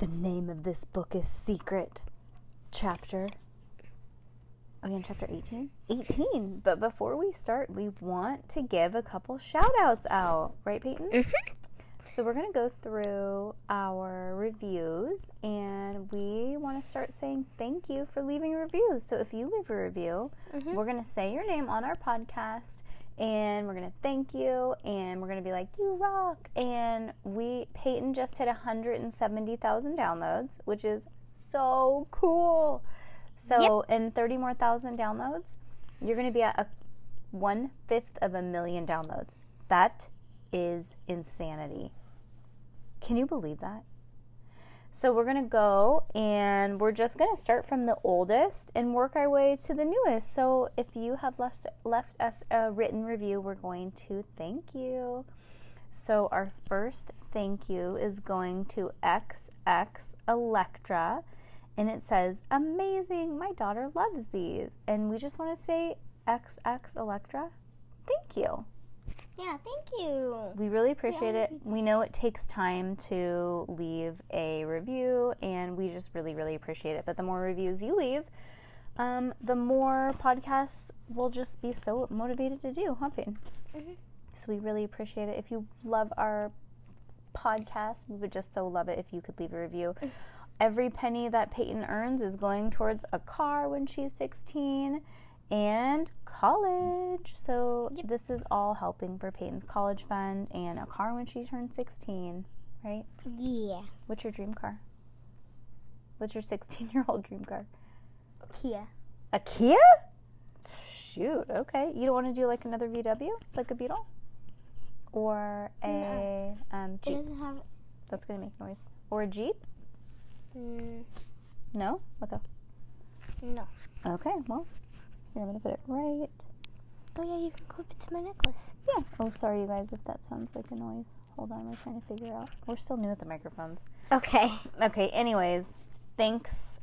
The name of this book is Secret. Chapter. Again, chapter 18? 18. But before we start, we want to give a couple shout outs out. Right, Peyton? Mm-hmm. So we're going to go through our reviews and we want to start saying thank you for leaving reviews. So if you leave a review, Mhm. we're going to say your name on our podcast and we're going to thank you and we're going to be like you rock and we Peyton just hit 170,000 downloads, which is so cool. So in 30 more thousand downloads, you're going to be at a one fifth of a million downloads. That is insanity. Can you believe that? So we're going to go and we're just going to start from the oldest and work our way to the newest. So if you have left left us a written review, we're going to thank you. So our first thank you is going to XX Electra and it says, "Amazing. My daughter loves these." And we just want to say XX Electra, thank you. Yeah, thank you. We really appreciate Yeah. it. We know it takes time to leave a review, and we just really, really appreciate it. But the more reviews you leave, um, the more podcasts we'll just be so motivated to do, huh, Peyton? Mhm. So we really appreciate it. If you love our podcast, we would just so love it if you could leave a review. Every penny that Peyton earns is going towards a car when she's 16 and college. So Yep. this is all helping for Peyton's college fund and a car when she turns 16, right? Yeah. What's your dream car? What's your 16 year old dream car? A Kia. A Kia? Shoot, okay. You don't want to do like another VW, like a Beetle? Or a um, It Jeep? doesn't have. That's going to make noise. Or a Jeep? Mm, No? Okay. no. Okay, well, here, I'm to put it right. Oh, yeah, you can clip it to my necklace. Yeah. Oh, sorry, you guys, if that sounds like a noise. Hold on, we're trying to figure out. We're still new at the microphones. Okay. Okay, anyways, thanks.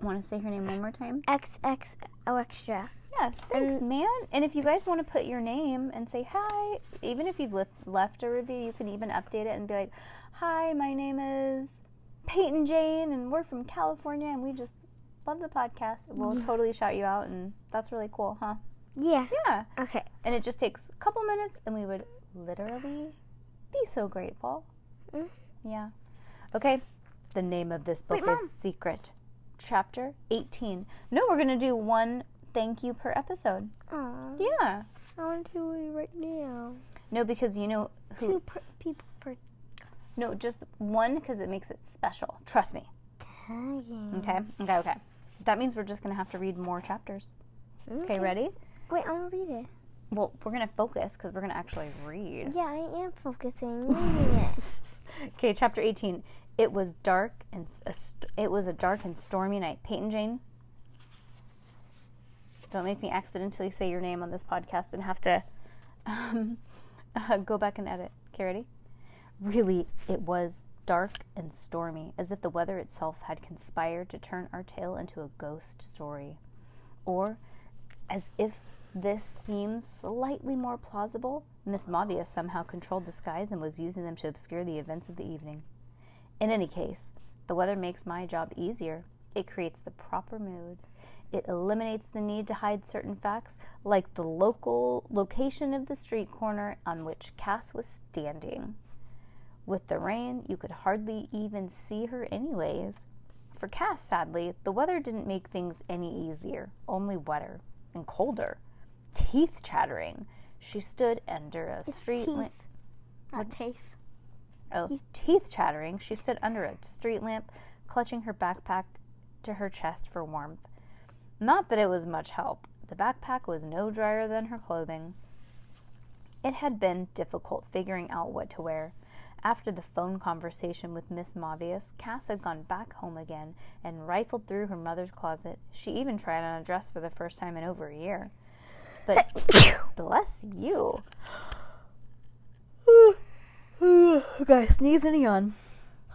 Want to say her name one more time? XX Extra. Yes, thanks, And- man. And if you guys want to put your name and say hi, even if you've left a review, you can even update it and be like, "Hi, my name is Peyton Jane, and we're from California, and we just love the podcast." We'll totally shout you out, and that's really cool, huh? Yeah. Yeah. Okay. And it just takes a couple minutes, and we would literally be so grateful. Mm. Yeah. Okay. The name of this book Wait, Mom. is Secret, Chapter 18. No, we're going to do one thank you per episode. Aw. Yeah. I want to do it right now. No, because you know who. Two per- people per No, just one because it makes it special. Trust me. Okay. Okay. Okay. That means we're just going to have to read more chapters. Okay, ready? Wait, I'm gonna read it. Well, we're going to focus because we're going to actually read. Yeah, I am focusing. Okay, chapter 18. It was dark and s- a st- it was a dark and stormy night. Peyton Jane, don't make me accidentally say your name on this podcast and have to um, uh, go back and edit. Okay, ready? Really, it was dark and stormy, as if the weather itself had conspired to turn our tale into a ghost story, or as if this seems slightly more plausible, Miss Mavia somehow controlled the skies and was using them to obscure the events of the evening. In any case, the weather makes my job easier. It creates the proper mood. It eliminates the need to hide certain facts, like the local location of the street corner on which Cass was standing. With the rain, you could hardly even see her, anyways. For Cass, sadly, the weather didn't make things any easier, only wetter and colder. Teeth chattering. She stood under a It's street teeth. lamp. Not taste. Oh, teeth chattering, she stood under a street lamp, clutching her backpack to her chest for warmth. Not that it was much help. The backpack was no drier than her clothing. It had been difficult figuring out what to wear. After the phone conversation with Miss Mavius, Cass had gone back home again and rifled through her mother's closet. She even tried on a dress for the first time in over a year. But bless you. okay, sneeze and yawn.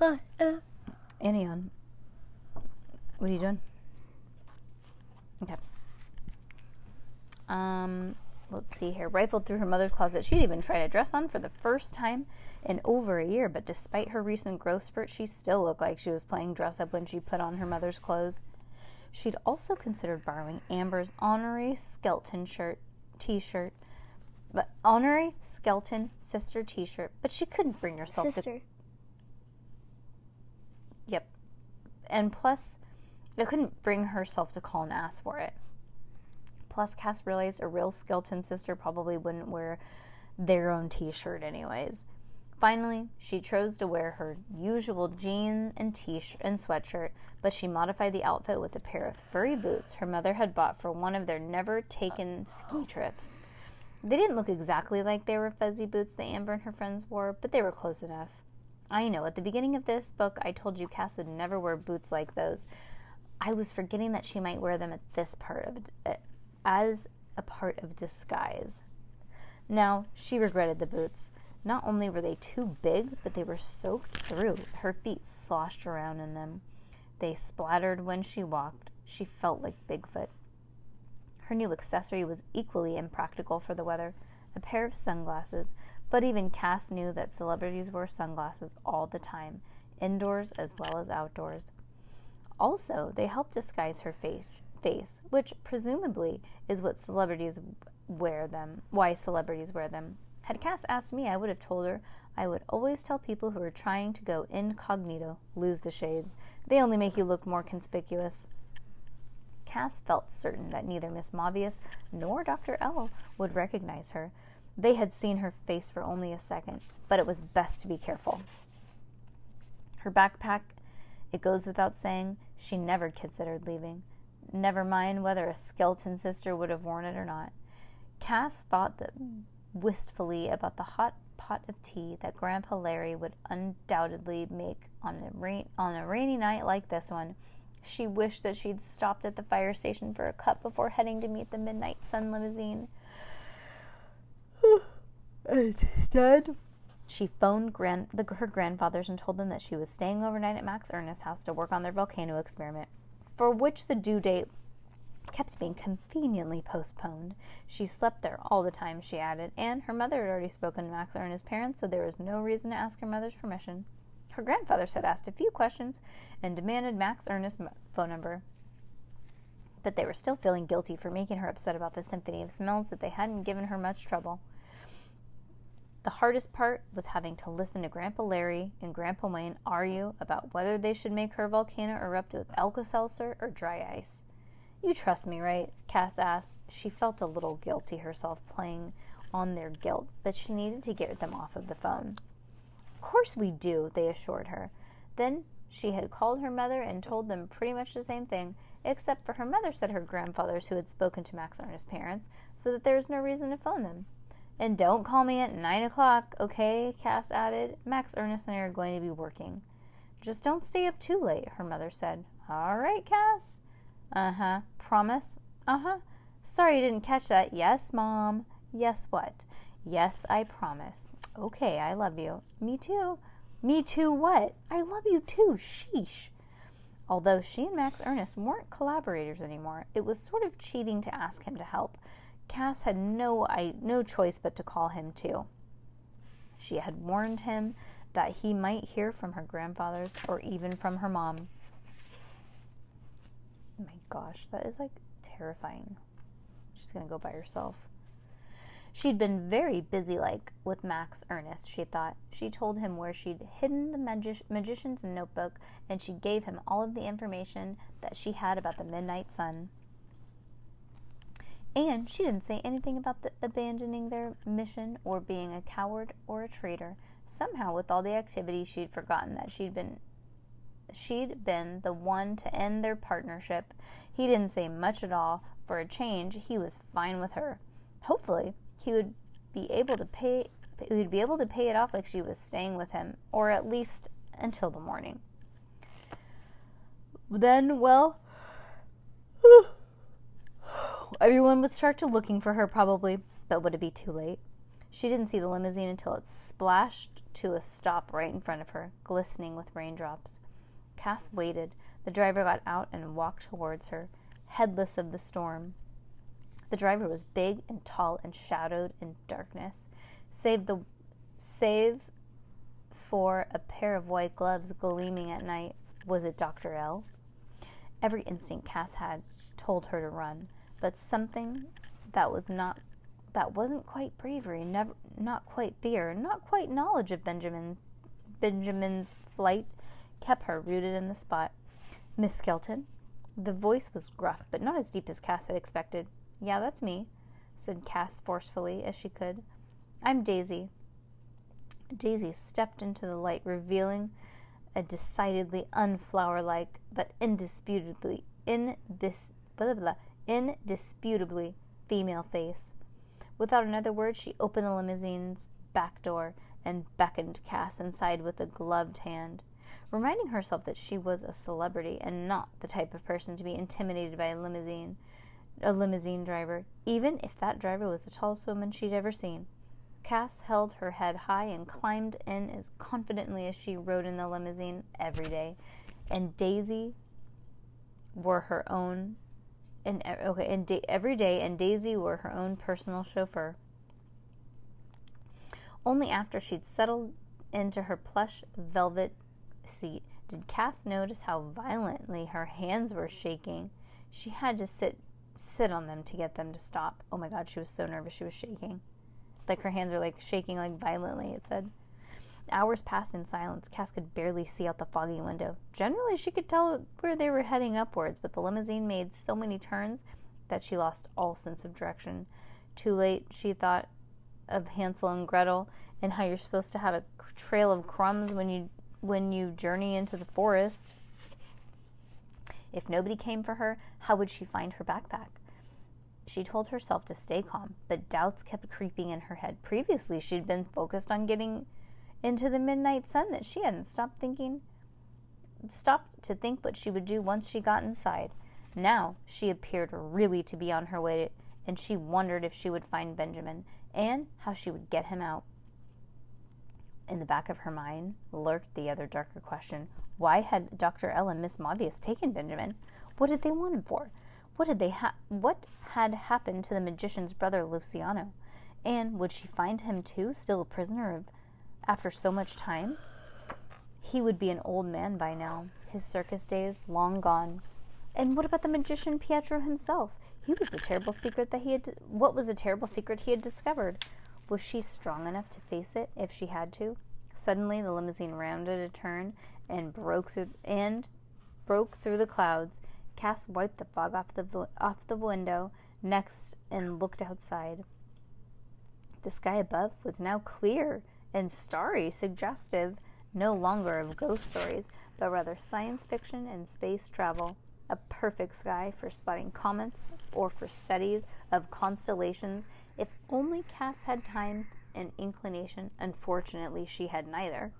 Uh, yawn. What are you doing? Okay. Um, let's see here. Rifled through her mother's closet. She'd even tried a dress on for the first time in over a year, but despite her recent growth spurt, she still looked like she was playing dress up when she put on her mother's clothes. She'd also considered borrowing Amber's honorary skeleton shirt, t-shirt, but honorary skeleton sister t-shirt, but she couldn't bring herself to sister. Yep. And plus, I couldn't bring herself to call and ask for it. Plus, Cass realized a real skeleton sister probably wouldn't wear their own t shirt, anyways. Finally, she chose to wear her usual jean and t shirt and sweatshirt, but she modified the outfit with a pair of furry boots her mother had bought for one of their never taken ski trips. They didn't look exactly like they were fuzzy boots that Amber and her friends wore, but they were close enough. I know, at the beginning of this book, I told you Cass would never wear boots like those. I was forgetting that she might wear them at this part of it, eh, as a part of disguise. Now, she regretted the boots. Not only were they too big, but they were soaked through. Her feet sloshed around in them. They splattered when she walked. She felt like Bigfoot. Her new accessory was equally impractical for the weather a pair of sunglasses, but even Cass knew that celebrities wore sunglasses all the time, indoors as well as outdoors. Also, they helped disguise her face, face, which presumably is what celebrities wear them, why celebrities wear them. Had Cass asked me, I would have told her I would always tell people who are trying to go incognito, lose the shades. They only make you look more conspicuous. Cass felt certain that neither Miss Mavius nor Dr. L would recognize her. They had seen her face for only a second, but it was best to be careful. Her backpack, it goes without saying, she never considered leaving. Never mind whether a skeleton sister would have worn it or not. Cass thought that wistfully about the hot pot of tea that Grandpa Larry would undoubtedly make on a rain on a rainy night like this one. She wished that she'd stopped at the fire station for a cup before heading to meet the midnight sun limousine. Instead, she phoned grand, the, her grandfathers and told them that she was staying overnight at Max Ernest's house to work on their volcano experiment, for which the due date kept being conveniently postponed. She slept there all the time, she added, and her mother had already spoken to Maxler and his parents, so there was no reason to ask her mother's permission. Her grandfather had asked a few questions and demanded Max Ernest's phone number. But they were still feeling guilty for making her upset about the symphony of smells that they hadn't given her much trouble. The hardest part was having to listen to Grandpa Larry and Grandpa Wayne argue about whether they should make her volcano erupt with Alka-Seltzer or dry ice. You trust me, right? Cass asked. She felt a little guilty herself playing on their guilt, but she needed to get them off of the phone. Of course we do, they assured her. Then she had called her mother and told them pretty much the same thing, except for her mother said her grandfathers who had spoken to Max Ernest's parents, so that there was no reason to phone them. And don't call me at nine o'clock, okay? Cass added. Max Ernest and I are going to be working. Just don't stay up too late, her mother said. All right, Cass. Uh huh. Promise? Uh huh. Sorry you didn't catch that. Yes, Mom. Yes, what? Yes, I promise. Okay, I love you. Me too. Me too, what? I love you too. Sheesh. Although she and Max Ernest weren't collaborators anymore, it was sort of cheating to ask him to help. Cass had no I, no choice but to call him too. She had warned him that he might hear from her grandfathers or even from her mom. My gosh, that is like terrifying. She's gonna go by herself. She'd been very busy like with Max Ernest, she thought. She told him where she'd hidden the magi- magician's notebook and she gave him all of the information that she had about the midnight sun. And she didn't say anything about the abandoning their mission or being a coward or a traitor. Somehow, with all the activity, she'd forgotten that she'd been she'd been the one to end their partnership. He didn't say much at all. For a change, he was fine with her. Hopefully, he would be able to pay he'd be able to pay it off like she was staying with him, or at least until the morning. Then, well, everyone would start to looking for her probably, but would it be too late? She didn't see the limousine until it splashed to a stop right in front of her, glistening with raindrops. Cass waited. The driver got out and walked towards her, headless of the storm. The driver was big and tall and shadowed in darkness, save the save for a pair of white gloves gleaming at night. Was it Dr. L? Every instinct Cass had told her to run, but something that was not that wasn't quite bravery, never not quite fear, not quite knowledge of Benjamin Benjamin's flight kept her rooted in the spot. Miss Skelton? The voice was gruff, but not as deep as Cass had expected. Yeah, that's me, said Cass forcefully as she could. I'm Daisy. Daisy stepped into the light, revealing a decidedly unflower-like, but indisputably, indis, blah, blah, indisputably female face. Without another word, she opened the limousine's back door and beckoned Cass inside with a gloved hand, reminding herself that she was a celebrity and not the type of person to be intimidated by a limousine a limousine driver, even if that driver was the tallest woman she'd ever seen. Cass held her head high and climbed in as confidently as she rode in the limousine every day. And Daisy were her own and okay, and da- every day and Daisy were her own personal chauffeur. Only after she'd settled into her plush velvet seat did Cass notice how violently her hands were shaking. She had to sit sit on them to get them to stop. Oh my god, she was so nervous. She was shaking. Like her hands are like shaking like violently, it said. Hours passed in silence. Cass could barely see out the foggy window. Generally, she could tell where they were heading upwards, but the limousine made so many turns that she lost all sense of direction. Too late, she thought of Hansel and Gretel and how you're supposed to have a trail of crumbs when you when you journey into the forest. If nobody came for her, how would she find her backpack? She told herself to stay calm, but doubts kept creeping in her head. Previously, she'd been focused on getting into the midnight sun that she hadn't stopped thinking stopped to think what she would do once she got inside. Now she appeared really to be on her way, and she wondered if she would find Benjamin and how she would get him out. In the back of her mind lurked the other darker question why had Dr. L and Miss Mobius taken Benjamin? What did they want him for? What had they ha- what had happened to the magician's brother Luciano? And would she find him too, still a prisoner of, after so much time? He would be an old man by now, his circus days long gone. And what about the magician Pietro himself? He was a terrible secret that he had. what was a terrible secret he had discovered? Was she strong enough to face it if she had to? Suddenly, the limousine rounded a turn and broke through and broke through the clouds. Cass wiped the fog off the off the window next and looked outside. The sky above was now clear and starry, suggestive no longer of ghost stories, but rather science fiction and space travel. A perfect sky for spotting comets or for studies of constellations if only Cass had time and inclination. Unfortunately, she had neither.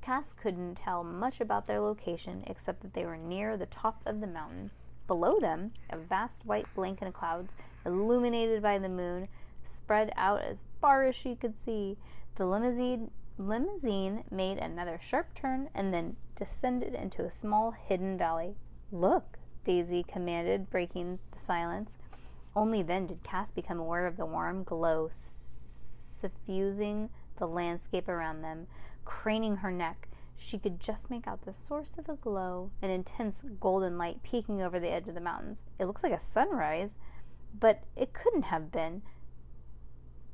Cass couldn't tell much about their location except that they were near the top of the mountain. Below them, a vast white blanket of clouds, illuminated by the moon, spread out as far as she could see. The limousine limousine made another sharp turn and then descended into a small hidden valley. Look, Daisy commanded, breaking the silence. Only then did Cass become aware of the warm glow suffusing the landscape around them. Craning her neck, she could just make out the source of the glow, an intense golden light peeking over the edge of the mountains. It looks like a sunrise, but it couldn't have been.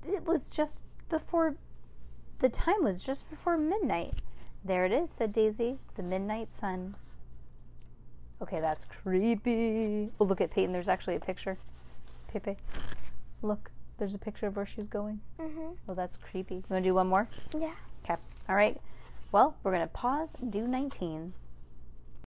It was just before the time was just before midnight. There it is, said Daisy, the midnight sun. Okay, that's creepy. Oh, look at Peyton. There's actually a picture. Pepe, look. There's a picture of where she's going. Mhm. Oh, that's creepy. You want to do one more? Yeah. Okay. All right. Well, we're going to pause and do 19.